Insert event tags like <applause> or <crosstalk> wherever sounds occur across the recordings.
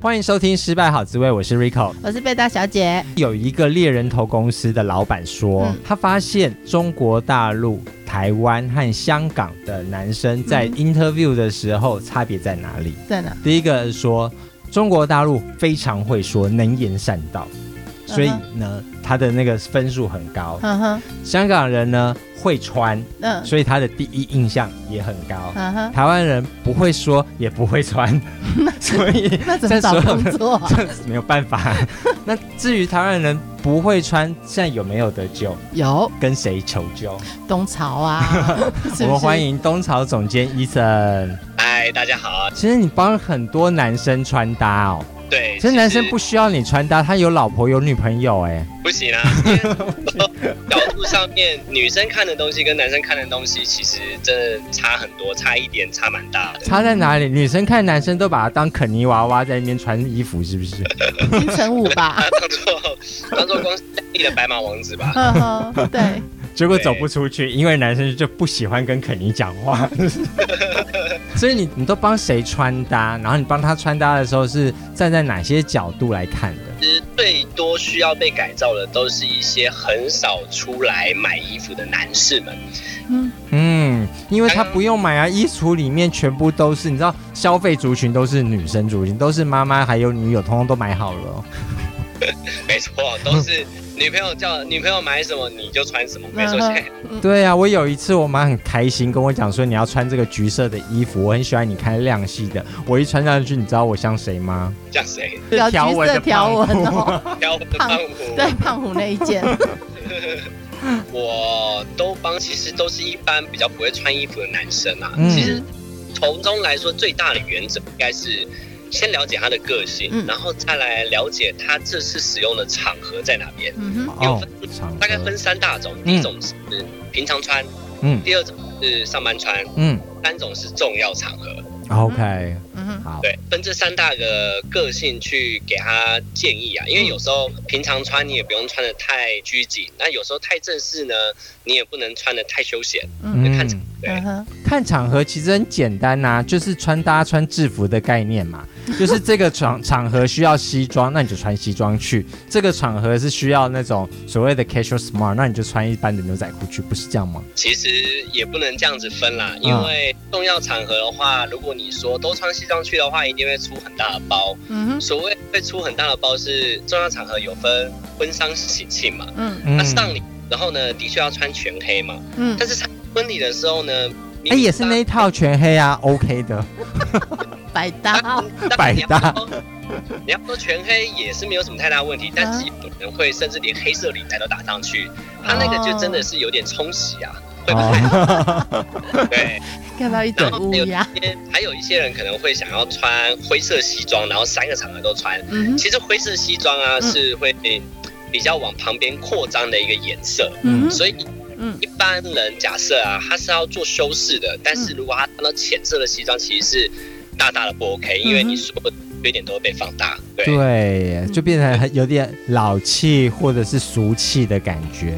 欢迎收听《失败好滋味》，我是 Rico，我是贝大小姐。有一个猎人头公司的老板说，嗯、他发现中国大陆、台湾和香港的男生在 interview 的时候差别在哪里？在哪？第一个是说，中国大陆非常会说，能言善道，所以呢，他的那个分数很高。嗯哼，香港人呢？会穿，嗯，所以他的第一印象也很高。嗯哼，台湾人不会说，也不会穿，<laughs> 所以那怎么找工作？<laughs> 这没有办法。<laughs> 那至于台湾人不会穿，现在有没有得救？有，跟谁求救？东潮啊！我们欢迎东潮总监 Eason。嗨，大家好。其实你帮很多男生穿搭哦。对，其实男生不需要你穿搭，他有老婆有女朋友哎，不行啊。<laughs> 角度上面，女生看的东西跟男生看的东西其实真的差很多，差一点差蛮大的。差在哪里？女生看男生都把他当肯尼娃娃在那边穿衣服，是不是？金城武吧，<laughs> 当做当做光鲜丽的白马王子吧。<laughs> 对。结果走不出去，因为男生就不喜欢跟肯尼讲话。所以你你都帮谁穿搭？然后你帮他穿搭的时候是站在哪些角度来看的？其实最多需要被改造的都是一些很少出来买衣服的男士们。嗯嗯，因为他不用买啊，衣橱里面全部都是，你知道，消费族群都是女生族群，都是妈妈还有女友，通通都买好了。<laughs> 没错，都是。女朋友叫女朋友买什么你就穿什么，没错。现在对啊，我有一次我妈很开心跟我讲说，你要穿这个橘色的衣服，我很喜欢你看亮系的。我一穿上去，你知道我像谁吗？像谁？条纹的条纹哦，条纹的胖虎。对，胖虎那一件。我都帮，其实都是一般比较不会穿衣服的男生啊。嗯、其实从中来说，最大的原则应该是。先了解他的个性，嗯、然后再来了解他这次使用的场合在哪边。嗯哼，有分、哦、大概分三大种，第一种是平常穿，嗯，第二种是上班穿，嗯，三种是重要场合。OK。好。对，分这三大个个性去给他建议啊，因为有时候平常穿你也不用穿的太拘谨，那有时候太正式呢，你也不能穿的太休闲。嗯，看场对，看场合其实很简单呐、啊，就是穿搭穿制服的概念嘛，就是这个场场合需要西装，那你就穿西装去；这个场合是需要那种所谓的 casual smart，那你就穿一般的牛仔裤去，不是这样吗？其实也不能这样子分啦，因为重要场合的话，如果你说都穿西装去的话，一定会出很大的包。嗯哼，所谓会出很大的包是重要场合有分婚丧喜庆嘛。嗯，那丧礼，然后呢，的确要穿全黑嘛。嗯，但是参婚礼的时候呢，哎，也是那一套全黑啊，OK 的。<laughs> 百搭，<laughs> 百搭。你要说全黑也是没有什么太大问题，但是有人会甚至连黑色领带都打上去，他那个就真的是有点冲洗啊。会不对？<laughs> 对。看到一朵乌鸦，还有一些人可能会想要穿灰色西装，然后三个场合都穿。嗯、其实灰色西装啊、嗯、是会比较往旁边扩张的一个颜色。嗯，所以嗯一般人假设啊，他是要做修饰的，但是如果他穿到浅色的西装，其实是大大的不 OK，因为你所有的缺点都会被放大。对，对，就变成有点老气或者是俗气的感觉。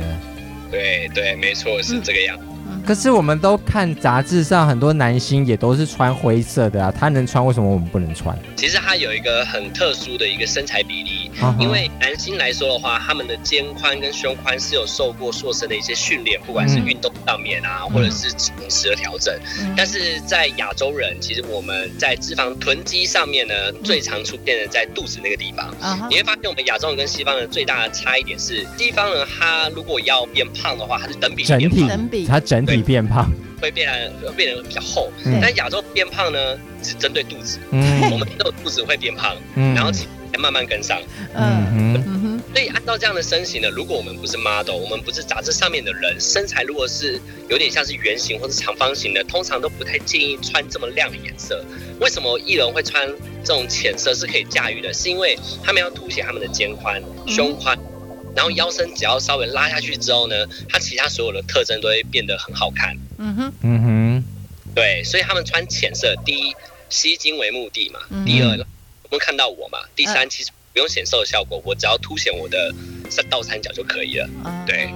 对对，没错，是这个样子。嗯可是我们都看杂志上很多男星也都是穿灰色的啊，他能穿，为什么我们不能穿？其实他有一个很特殊的一个身材比例，因为男性来说的话，他们的肩宽跟胸宽是有受过塑身的一些训练，不管是运动上面啊，或者是饮食的调整。但是在亚洲人，其实我们在脂肪囤积上面呢，最常出现的在肚子那个地方。你会发现我们亚洲人跟西方人最大的差异点是，西方人他如果要变胖的话，他是等比整体，他整体。变胖。会变得变得比较厚，嗯、但亚洲变胖呢，只针对肚子。嗯，我们都有肚子会变胖，嗯、然后才慢慢跟上。嗯嗯，所以按照这样的身形呢，如果我们不是 model，我们不是杂志上面的人，身材如果是有点像是圆形或是长方形的，通常都不太建议穿这么亮的颜色。为什么艺人会穿这种浅色是可以驾驭的？是因为他们要凸显他们的肩宽、胸宽。然后腰身只要稍微拉下去之后呢，它其他所有的特征都会变得很好看。嗯哼，嗯哼，对，所以他们穿浅色，第一吸睛为目的嘛，嗯、第二有没有看到我嘛？第三其实不用显瘦的效果，我只要凸显我的三倒三角就可以了。嗯、对，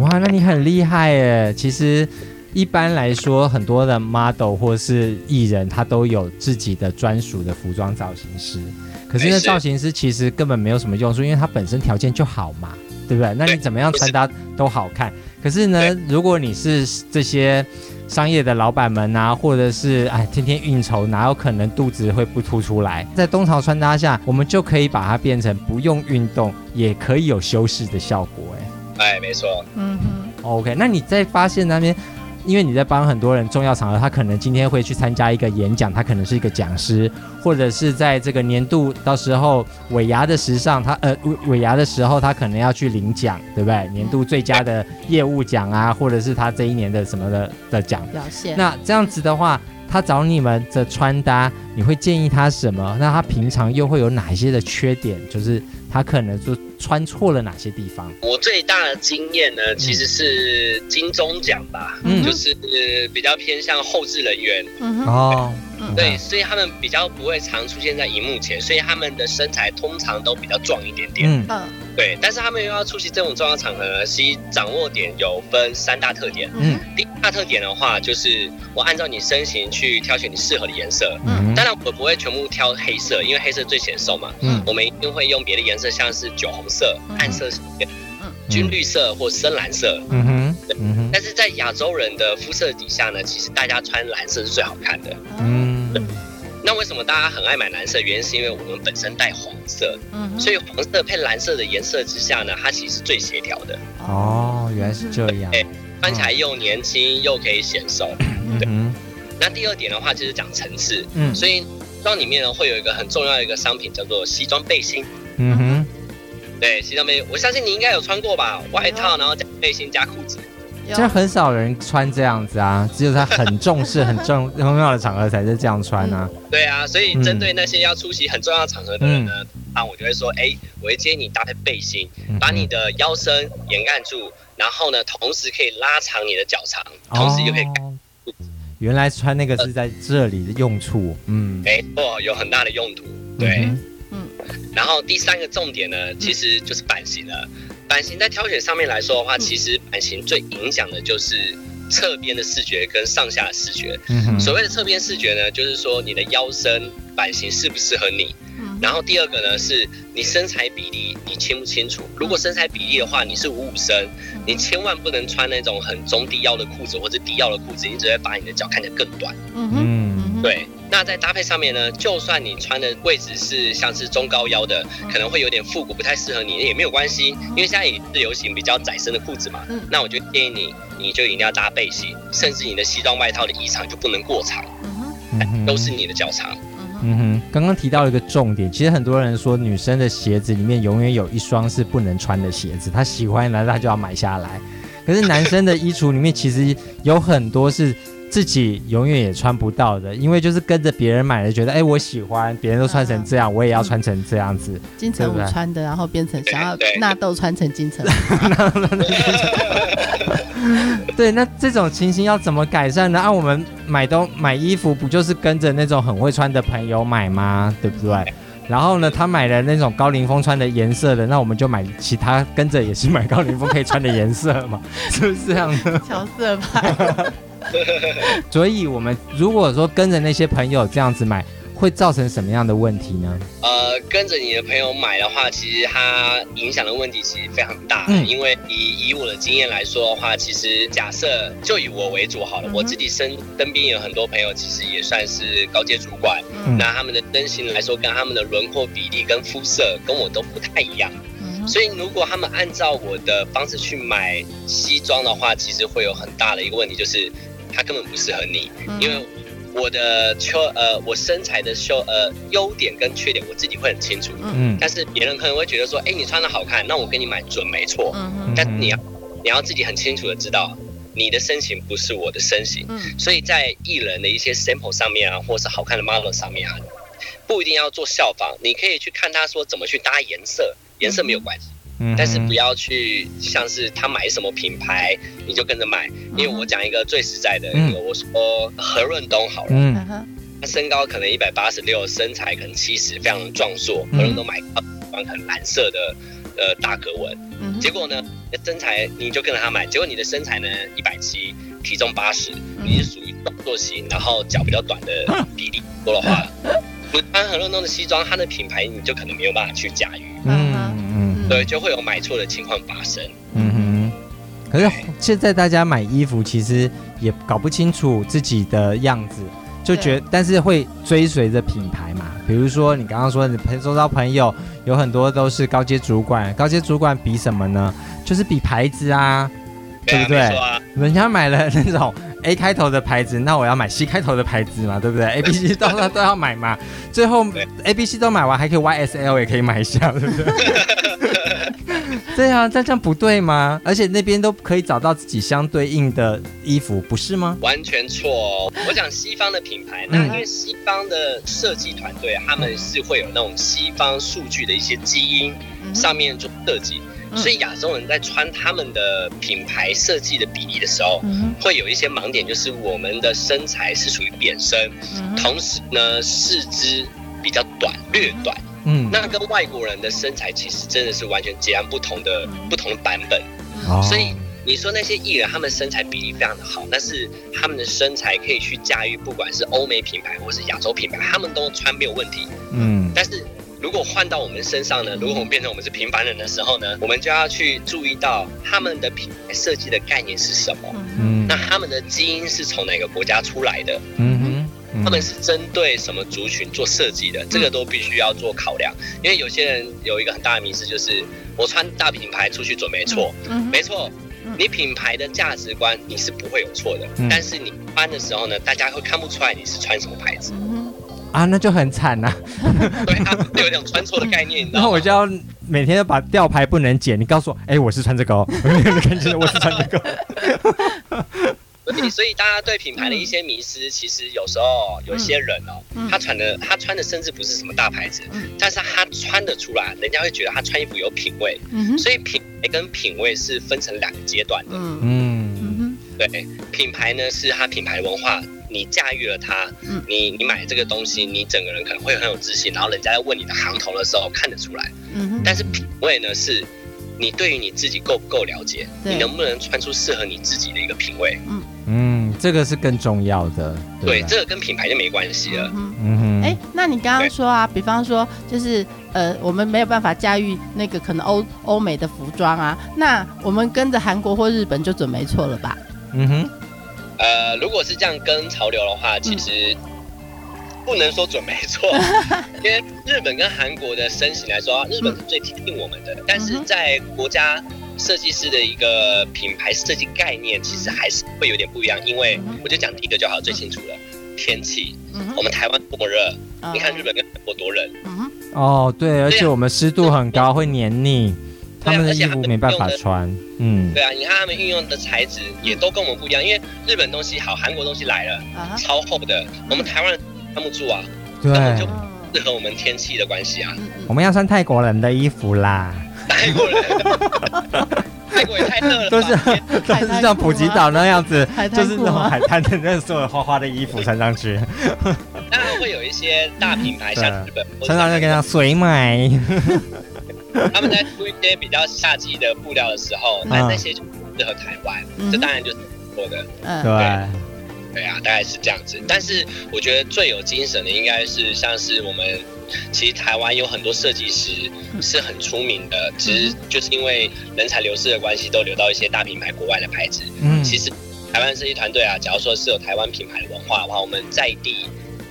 哇，那你很厉害耶！其实。一般来说，很多的 model 或是艺人，他都有自己的专属的服装造型师。可是那造型师其实根本没有什么用处，因为他本身条件就好嘛，对不对？那你怎么样穿搭都好看。可是呢，如果你是这些商业的老板们啊，或者是哎天天应酬，哪有可能肚子会不凸出来？在冬潮穿搭下，我们就可以把它变成不用运动也可以有修饰的效果。哎，哎，没错。嗯哼。OK，那你在发现那边？因为你在帮很多人重要场合，他可能今天会去参加一个演讲，他可能是一个讲师，或者是在这个年度到时候尾牙的时尚，他呃尾牙的时候，他可能要去领奖，对不对？年度最佳的业务奖啊，或者是他这一年的什么的的奖表现。那这样子的话，他找你们的穿搭，你会建议他什么？那他平常又会有哪一些的缺点？就是他可能就穿错了哪些地方？我最大的经验呢，其实是金钟奖吧，嗯，就是比较偏向后置人员。嗯哦，对，所以他们比较不会常出现在荧幕前，所以他们的身材通常都比较壮一点点。嗯，对，但是他们又要出席这种重要场合呢，其掌握点有分三大特点。嗯，第一大特点的话，就是我按照你身形去挑选你适合的颜色。嗯，当然我不会全部挑黑色，因为黑色最显瘦嘛。嗯，我们一定会用别的颜色，像是酒红色、暗色系、嗯，军绿色或深蓝色。嗯哼，嗯哼。但是在亚洲人的肤色底下呢，其实大家穿蓝色是最好看的。嗯，那为什么大家很爱买蓝色？原因是因为我们本身带黄色，嗯，所以黄色配蓝色的颜色之下呢，它其实是最协调的。哦，原来是这样。哎，穿起来又年轻又可以显瘦。嗯哼。那第二点的话就是讲层次，嗯，所以西装里面呢会有一个很重要的一个商品叫做西装背心，嗯哼，对，西装背心，我相信你应该有穿过吧，外套然后加背心加裤子，现在很少人穿这样子啊，<laughs> 只有他很重视、很重 <laughs> 重要的场合才是这样穿啊。对啊，所以针对那些要出席很重要场合的人呢，那、嗯、我就会说，哎，我会建议你搭配背心，把你的腰身掩盖住，然后呢，同时可以拉长你的脚长，同时又可以。哦原来穿那个是在这里的用处，呃、嗯，没错，有很大的用途，对，嗯，嗯，然后第三个重点呢，其实就是版型了。版型在挑选上面来说的话，其实版型最影响的就是侧边的视觉跟上下的视觉。嗯，所谓的侧边视觉呢，就是说你的腰身版型适不适合你。然后第二个呢，是你身材比例你清不清楚？如果身材比例的话，你是五五身，你千万不能穿那种很中低腰的裤子或者低腰的裤子，你只会把你的脚看起来更短。嗯哼，对。那在搭配上面呢，就算你穿的位置是像是中高腰的，可能会有点复古，不太适合你，也没有关系，因为现在也是流行比较窄身的裤子嘛。嗯。那我就建议你，你就一定要搭背心，甚至你的西装外套的衣长就不能过长。嗯哼，都是你的脚长。嗯哼，刚刚提到了一个重点，其实很多人说女生的鞋子里面永远有一双是不能穿的鞋子，她喜欢来她就要买下来。可是男生的衣橱里面其实有很多是自己永远也穿不到的，因为就是跟着别人买的，觉得哎我喜欢，别人都穿成这样，我也要穿成这样子。金城武穿的，然后变成想要纳豆穿成金城武。<laughs> <laughs> 对，那这种情形要怎么改善呢？按、啊、我们买东买衣服，不就是跟着那种很会穿的朋友买吗？对不对？然后呢，他买了那种高凌风穿的颜色的，那我们就买其他跟着也是买高凌风可以穿的颜色嘛？是不是这样的？调色派。<laughs> <laughs> 所以，我们如果说跟着那些朋友这样子买。会造成什么样的问题呢？呃，跟着你的朋友买的话，其实它影响的问题其实非常大。嗯，因为以以我的经验来说的话，其实假设就以我为主好了，嗯、我自己身身边有很多朋友，其实也算是高阶主管。嗯，那他们的身形来说，跟他们的轮廓比例跟肤色跟我都不太一样。嗯，所以如果他们按照我的方式去买西装的话，其实会有很大的一个问题，就是它根本不适合你，嗯、因为。我的缺呃，我身材的修呃优点跟缺点，我自己会很清楚。嗯，但是别人可能会觉得说，哎、欸，你穿的好看，那我给你买准没错。嗯，但是你要你要自己很清楚的知道，你的身形不是我的身形。嗯，所以在艺人的一些 sample 上面啊，或是好看的 model 上面啊，不一定要做效仿，你可以去看他说怎么去搭颜色，颜色没有关系。嗯，但是不要去像是他买什么品牌你就跟着买，因为我讲一个最实在的，嗯、我说何润东好了，嗯，他身高可能一百八十六，身材可能七十，非常壮硕，何润东买一很蓝色的呃大格纹，嗯，结果呢，身材你就跟着他买，结果你的身材呢一百七，体重八十，你是属于动作型，然后脚比较短的比例，说的话，你 <laughs> 穿何润东的西装，他的品牌你就可能没有办法去驾驭，嗯。对，就会有买错的情况发生。嗯哼，可是现在大家买衣服其实也搞不清楚自己的样子，就觉得，但是会追随着品牌嘛。比如说你刚刚说你朋周遭朋友有很多都是高阶主管，高阶主管比什么呢？就是比牌子啊，对不对？啊、人家买了那种 A 开头的牌子，那我要买 C 开头的牌子嘛，对不对？<laughs> A、B、C 都都要买嘛。最后 A、B、C 都买完，还可以 Y、S、L 也可以买一下，对不对？<laughs> <laughs> 对啊，这这样不对吗？而且那边都可以找到自己相对应的衣服，不是吗？完全错哦。我讲西方的品牌，那因为西方的设计团队，他们是会有那种西方数据的一些基因上面做设计，所以亚洲人在穿他们的品牌设计的比例的时候，会有一些盲点，就是我们的身材是属于扁身，同时呢，四肢比较短，略短。嗯，那跟外国人的身材其实真的是完全截然不同的不同的版本，哦、所以你说那些艺人他们身材比例非常的好，但是他们的身材可以去驾驭不管是欧美品牌或是亚洲品牌，他们都穿没有问题。嗯，但是如果换到我们身上呢？如果我们变成我们是平凡人的时候呢？我们就要去注意到他们的品牌设计的概念是什么？嗯，那他们的基因是从哪个国家出来的？嗯哼。他们是针对什么族群做设计的？这个都必须要做考量。因为有些人有一个很大的迷思，就是我穿大品牌出去准没错，没错，你品牌的价值观你是不会有错的。但是你穿的时候呢，大家会看不出来你是穿什么牌子。啊，那就很惨呐。<laughs> 对，他有一种穿错的概念。然后 <laughs> 我就要每天都把吊牌不能剪。你告诉我，哎，我是穿这个哦，看清楚，我是穿这个。<laughs> 所以大家对品牌的一些迷失，其实有时候有些人哦，他穿的他穿的甚至不是什么大牌子，但是他穿得出来，人家会觉得他穿衣服有品味。所以品牌跟品味是分成两个阶段的。嗯，对，品牌呢是他品牌文化，你驾驭了它，你你买这个东西，你整个人可能会很有自信，然后人家在问你的行头的时候看得出来。嗯，但是品味呢是。你对于你自己够不够了解？你能不能穿出适合你自己的一个品味？嗯嗯，这个是更重要的。对，对，这个跟品牌就没关系了。嗯哼。哎，那你刚刚说啊，比方说，就是呃，我们没有办法驾驭那个可能欧欧美的服装啊，那我们跟着韩国或日本就准没错了吧？嗯哼。呃，如果是这样跟潮流的话，其实。嗯不能说准没错，<laughs> 因为日本跟韩国的身形来说，日本是最贴近我们的，但是在国家设计师的一个品牌设计概念，其实还是会有点不一样。因为我就讲第一个就好，最清楚了，天气。我们台湾这么热，你看日本跟韩国多冷。哦，对，而且我们湿度很高，会黏腻，他们的衣服没办法穿。嗯，对啊，你看他们运用的材质也都跟我们不一样，因为日本东西好，韩国东西来了，超厚的，我们台湾。穿不住啊，对，就适合我们天气的关系啊。我们要穿泰国人的衣服啦。泰国人，泰国也太热了。都是都是像普吉岛那样子，就是那种海滩的那种花花的衣服穿上去。当然会有一些大品牌，<laughs> 像日本，穿上去跟他水买。<laughs> 他们在出一些比较夏季的布料的时候，那那些就适合台湾，这当然就是错的。嗯，对。对啊，大概是这样子。但是我觉得最有精神的，应该是像是我们，其实台湾有很多设计师是很出名的，其实就是因为人才流失的关系，都流到一些大品牌、国外的牌子。嗯，其实台湾设计团队啊，假如说是有台湾品牌的文化的话，我们在地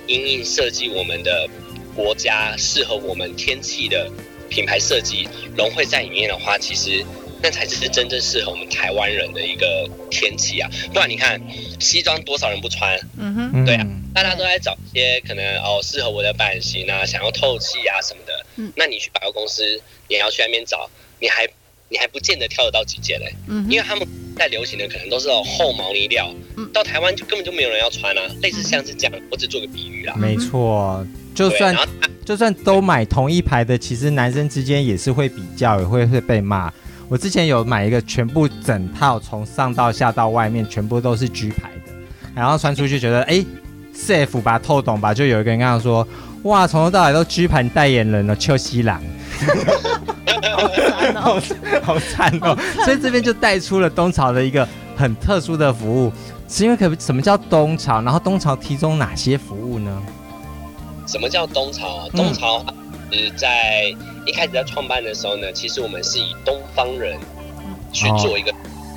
因应设计我们的国家适合我们天气的品牌设计融汇在里面的话，其实。那才是真正适合我们台湾人的一个天气啊！不然你看西装多少人不穿？嗯哼，对啊，大家都在找一些可能哦适合我的版型啊，想要透气啊什么的。嗯，那你去百货公司，你要去那边找，你还你还不见得挑得到几件嘞。嗯，因为他们在流行的可能都是那种厚毛呢料，到台湾就根本就没有人要穿啊。类似像是这样，我只做个比喻啦。没错。就算就算都买同一排的，其实男生之间也是会比较，也会会被骂。我之前有买一个全部整套，从上到下到外面全部都是 G 牌的，然后穿出去觉得哎，safe 吧，透懂吧，就有一个人跟他说，哇，从头到尾都 G 牌代言人了，秋西郎，好惨哦，好惨哦，所以这边就带出了东潮的一个很特殊的服务，是因为可什么叫东潮？然后东潮提供哪些服务呢？什么叫东潮啊？东潮。嗯是在一开始在创办的时候呢，其实我们是以东方人去做一个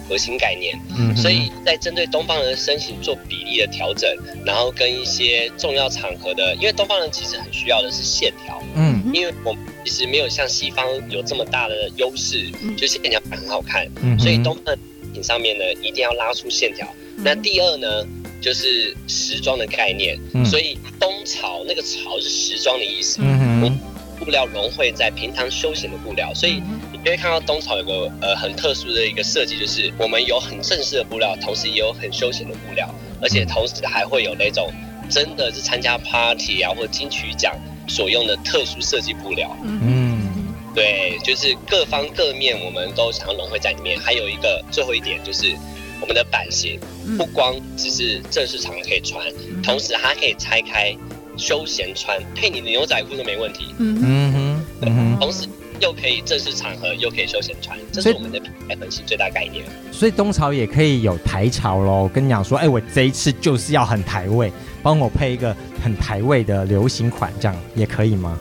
核心概念，哦、所以在针对东方人的身形做比例的调整，然后跟一些重要场合的，因为东方人其实很需要的是线条，嗯，因为我们其实没有像西方有这么大的优势，就线条感很好看，嗯，所以东方的品上面呢一定要拉出线条。那第二呢，就是时装的概念，嗯、所以东潮那个潮是时装的意思，嗯哼。布料融汇在平常休闲的布料，所以你可以看到东草有个呃很特殊的一个设计，就是我们有很正式的布料，同时也有很休闲的布料，而且同时还会有那种真的是参加 party 啊或金曲奖所用的特殊设计布料。嗯，对，就是各方各面我们都想要融汇在里面。还有一个最后一点就是我们的版型，不光只是正式场合可以穿，同时它可以拆开。休闲穿配你的牛仔裤都没问题。嗯哼，嗯哼，同时又可以正式场合又可以休闲穿，这是我们的品牌核心最大概念。所以东潮也可以有台潮喽。跟你讲说，哎、欸，我这一次就是要很台味，帮我配一个很台味的流行款，这样也可以吗？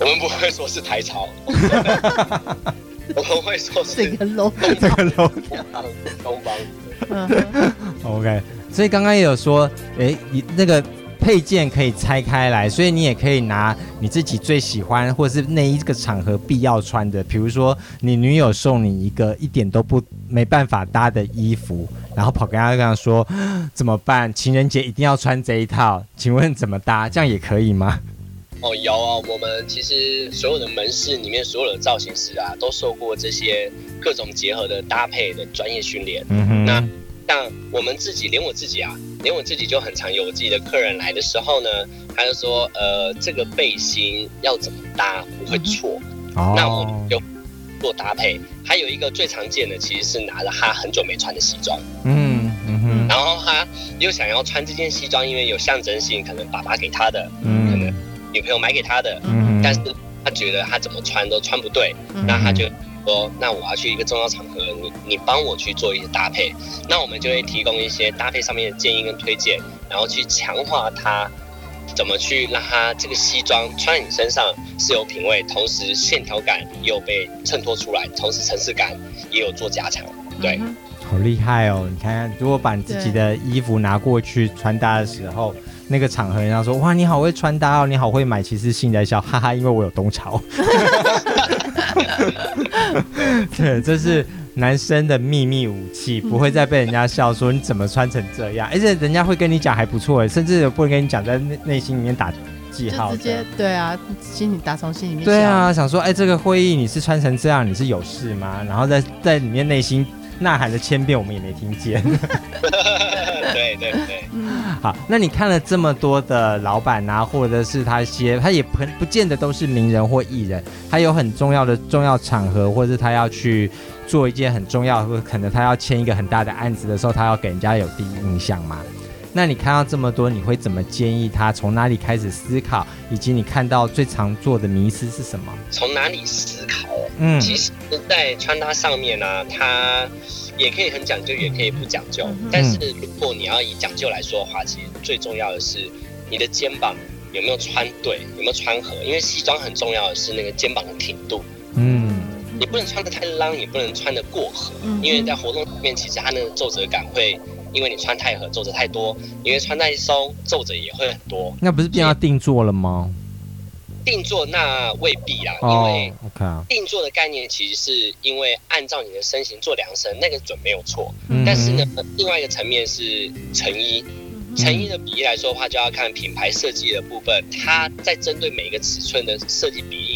我们不会说是台潮，<laughs> 我们会说是这个 low，这个 low，东方。嗯，OK。所以刚刚也有说，哎、欸，你那个。配件可以拆开来，所以你也可以拿你自己最喜欢，或者是那一个场合必要穿的，比如说你女友送你一个一点都不没办法搭的衣服，然后跑跟他跟他说怎么办？情人节一定要穿这一套，请问怎么搭？这样也可以吗？哦，有啊，我们其实所有的门市里面所有的造型师啊，都受过这些各种结合的搭配的专业训练。嗯哼，那。像我们自己，连我自己啊，连我自己就很常有我自己的客人来的时候呢，他就说，呃，这个背心要怎么搭不会错，嗯、那我们就做搭配。还有一个最常见的，其实是拿了他很久没穿的西装，嗯嗯哼，然后他又想要穿这件西装，因为有象征性，可能爸爸给他的，嗯，可能女朋友买给他的，嗯，但是他觉得他怎么穿都穿不对，嗯、那他就。说，那我要去一个重要场合，你你帮我去做一些搭配，那我们就会提供一些搭配上面的建议跟推荐，然后去强化它，怎么去让它这个西装穿在你身上是有品味，同时线条感也有被衬托出来，同时层次感也有做加强。对，好厉害哦！你看，如果把自己的衣服拿过去穿搭的时候，那个场合人家说哇，你好会穿搭哦，你好会买，其实心在笑，哈哈，因为我有东潮。<laughs> <laughs> 对，这是男生的秘密武器，不会再被人家笑说你怎么穿成这样，<laughs> 而且人家会跟你讲还不错，甚至不会跟你讲在内内心里面打记号，直接对啊，心里打从心里面。对啊，想说哎，这个会议你是穿成这样，你是有事吗？然后在在里面内心呐喊了千遍，我们也没听见。<laughs> 对对对，好，那你看了这么多的老板啊，或者是他一些，他也不不见得都是名人或艺人，他有很重要的重要场合，或者是他要去做一件很重要，或者可能他要签一个很大的案子的时候，他要给人家有第一印象嘛。那你看到这么多，你会怎么建议他从哪里开始思考，以及你看到最常做的迷思是什么？从哪里思考？嗯，其实，在穿搭上面呢、啊，他。也可以很讲究，也可以不讲究。但是如果你要以讲究来说的话，其实最重要的是你的肩膀有没有穿对，有没有穿合。因为西装很重要的是那个肩膀的挺度。嗯，你不能穿的太浪，也不能穿的过合。因为在活动里面，其实它那个皱褶感会，因为你穿太合，皱褶太多；因为穿太松，皱褶也会很多。那不是变要定做了吗？定做那未必啦，因为定做的概念其实是因为按照你的身形做量身，那个准没有错。但是呢，另外一个层面是成衣，成衣的比例来说的话，就要看品牌设计的部分，它在针对每一个尺寸的设计比例。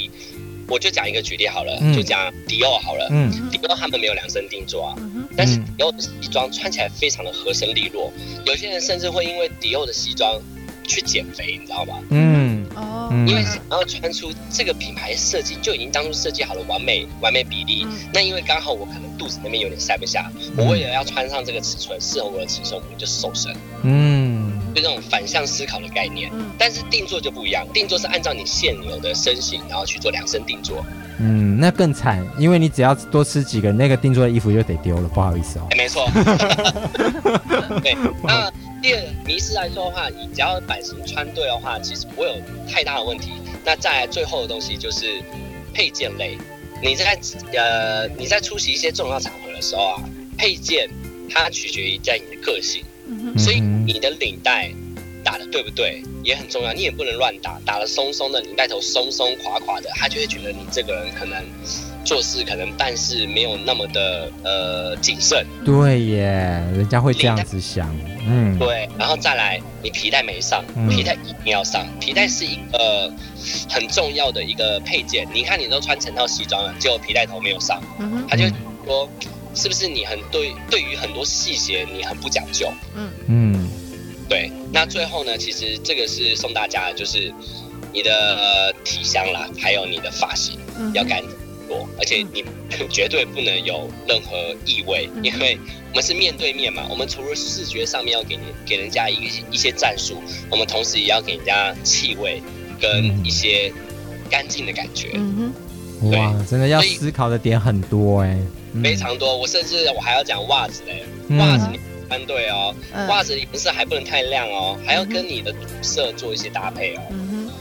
我就讲一个举例好了，就讲迪奥好了，迪奥他们没有量身定做啊，但是迪奥的西装穿起来非常的合身利落，有些人甚至会因为迪奥的西装去减肥，你知道吗？嗯，哦。嗯、因为想要穿出这个品牌设计就已经当初设计好了完美完美比例。嗯、那因为刚好我可能肚子那边有点塞不下，嗯、我为了要穿上这个尺寸适合我的尺寸，我就瘦身。嗯，就这种反向思考的概念。嗯、但是定做就不一样，定做是按照你现有的身形，然后去做量身定做。嗯，那更惨，因为你只要多吃几个，那个定做的衣服就得丢了，不好意思哦。欸、没错。<laughs> 对，<laughs> 那。第二迷失来说的话，你只要版型穿对的话，其实不会有太大的问题。那再来最后的东西就是配件类，你在呃你在出席一些重要场合的时候啊，配件它取决于在你的个性，所以你的领带打的对不对也很重要，你也不能乱打，打得松松的，领带头松松垮垮的，他就会觉得你这个人可能。做事可能办事没有那么的呃谨慎，对耶，人家会这样子想，嗯，对，然后再来，你皮带没上，嗯、皮带一定要上，皮带是一个很重要的一个配件。你看你都穿成套西装了，结果皮带头没有上，嗯、他就说是不是你很对，对于很多细节你很不讲究，嗯嗯，对。那最后呢，其实这个是送大家的，就是你的、呃、体香啦，还有你的发型、嗯、要干净。而且你绝对不能有任何异味，因为我们是面对面嘛。我们除了视觉上面要给你给人家一个一些战术，我们同时也要给人家气味跟一些干净的感觉。嗯哼，哇，真的要思考的点很多哎，非常多。我甚至我还要讲袜子嘞，袜子你穿对哦，袜子的颜色还不能太亮哦，还要跟你的主色做一些搭配哦。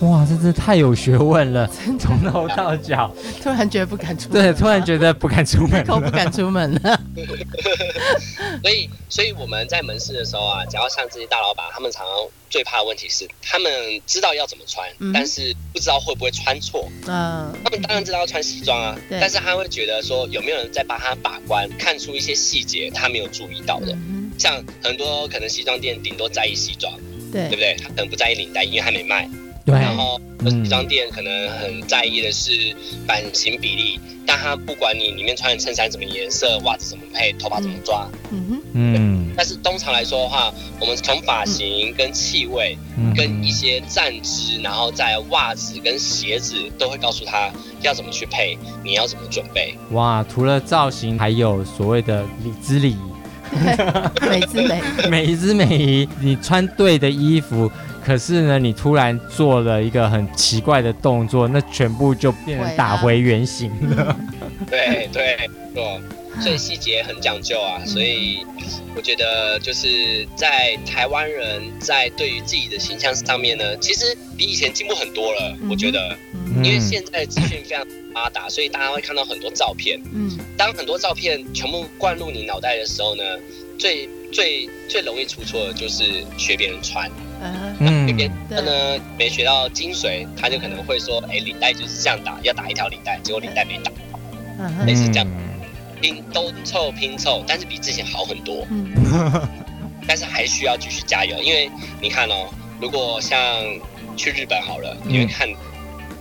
哇，这真的太有学问了，从头到脚，<laughs> 突然觉得不敢出门。对，突然觉得不敢出门，都 <laughs> 不敢出门了。<laughs> 所以，所以我们在门市的时候啊，只要像这些大老板，他们常常最怕的问题是，他们知道要怎么穿，嗯、但是不知道会不会穿错。嗯，他们当然知道要穿西装啊，但是他会觉得说，有没有人在帮他把关，看出一些细节他没有注意到的。嗯、像很多可能西装店顶多在意西装，对，对不对？他可能不在意领带，因为还没卖。对然后西装店可能很在意的是版型比例，嗯、但他不管你里面穿的衬衫什么颜色，袜子怎么配，头发怎么抓，嗯哼，嗯。但是通常来说的话，我们从发型跟气味，嗯、跟一些站姿，然后在袜子跟鞋子都会告诉他要怎么去配，你要怎么准备。哇，除了造型，还有所谓的礼之礼仪，<laughs> 美姿美仪，<laughs> 美姿美仪，你穿对的衣服。可是呢，你突然做了一个很奇怪的动作，那全部就变成打回原形了。对对 <laughs> 对，所以细节很讲究啊。所以我觉得就是在台湾人在对于自己的形象上面呢，其实比以前进步很多了。我觉得，因为现在资讯非常发达，所以大家会看到很多照片。嗯，当很多照片全部灌入你脑袋的时候呢，最最最容易出错的就是学别人穿。嗯，那边他呢没学到精髓，他就可能会说，哎，领带就是这样打，要打一条领带，结果领带没打。好，类似这样。拼都凑拼凑，但是比之前好很多，嗯。<laughs> 但是还需要继续加油，因为你看哦，如果像去日本好了，你会看，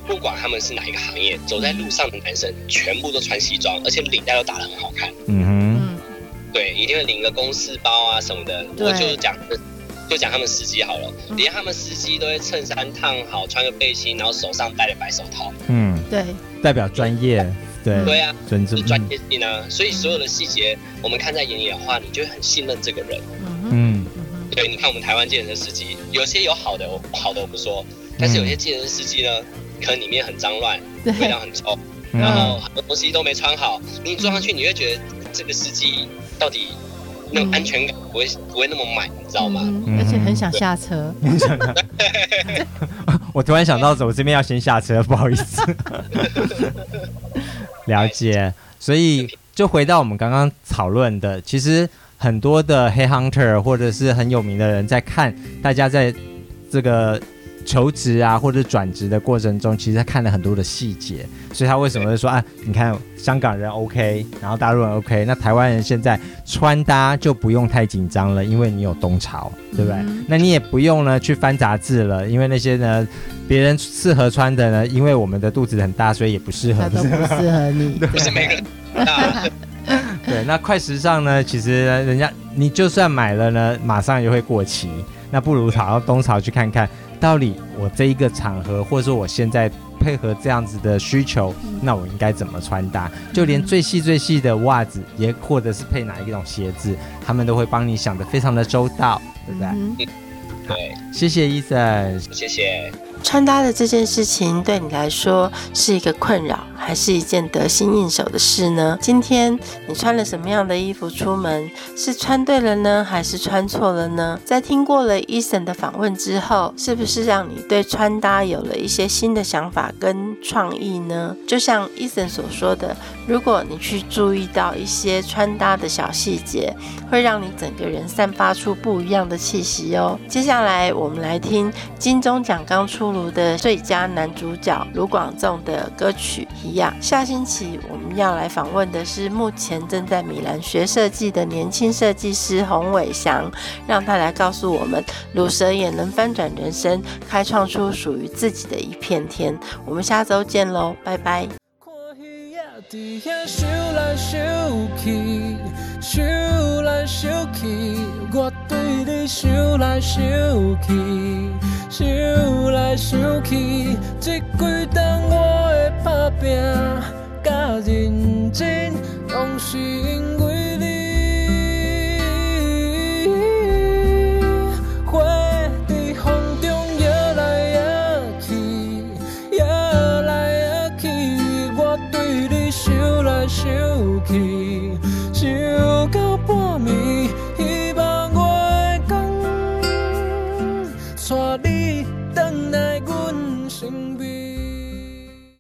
不管他们是哪一个行业，走在路上的男生全部都穿西装，而且领带都打得很好看，嗯哼，对，一定会领个公事包啊什么的，我就讲。就讲他们司机好了，连他们司机都会衬衫烫好，穿个背心，然后手上戴着白手套。嗯，对，代表专业。对。对啊，专专业性啊，所以所有的细节我们看在眼里的话，你就会很信任这个人。嗯，对，你看我们台湾计程车司机，有些有好的，好的我不说，但是有些计程车司机呢，可能里面很脏乱，味道很臭，然后很多东西都没穿好，你坐上去你会觉得这个司机到底。那种安全感不会不会那么满，你知道吗？嗯、而且很想下车。<laughs> 我突然想到，我这边要先下车，不好意思。<laughs> 了解，所以就回到我们刚刚讨论的，其实很多的黑 hunter 或者是很有名的人在看大家在这个。求职啊，或者转职的过程中，其实他看了很多的细节，所以他为什么会说啊？你看香港人 OK，然后大陆人 OK，那台湾人现在穿搭就不用太紧张了，因为你有东潮，对不对？嗯、那你也不用呢去翻杂志了，因为那些呢别人适合穿的呢，因为我们的肚子很大，所以也不适合，都不适合你，不是每个人。对，那快时尚呢，其实人家你就算买了呢，马上也会过期。那不如跑到东潮去看看，到底我这一个场合，或者说我现在配合这样子的需求，嗯、那我应该怎么穿搭？就连最细最细的袜子，也或者是配哪一种鞋子，他们都会帮你想的非常的周到，对不对？嗯、对，谢谢医生，谢谢。穿搭的这件事情对你来说是一个困扰，还是一件得心应手的事呢？今天你穿了什么样的衣服出门？是穿对了呢，还是穿错了呢？在听过了 Eason 的访问之后，是不是让你对穿搭有了一些新的想法跟创意呢？就像 Eason 所说的，如果你去注意到一些穿搭的小细节，会让你整个人散发出不一样的气息哦。接下来我们来听金钟奖刚出的最佳男主角卢广仲的歌曲一样。下星期我们要来访问的是目前正在米兰学设计的年轻设计师洪伟翔，让他来告诉我们，鲁蛇也能翻转人生，开创出属于自己的一片天。我们下周见喽，拜拜。想来想去，想来想去，这几年我的打拼甲认真，拢是因为。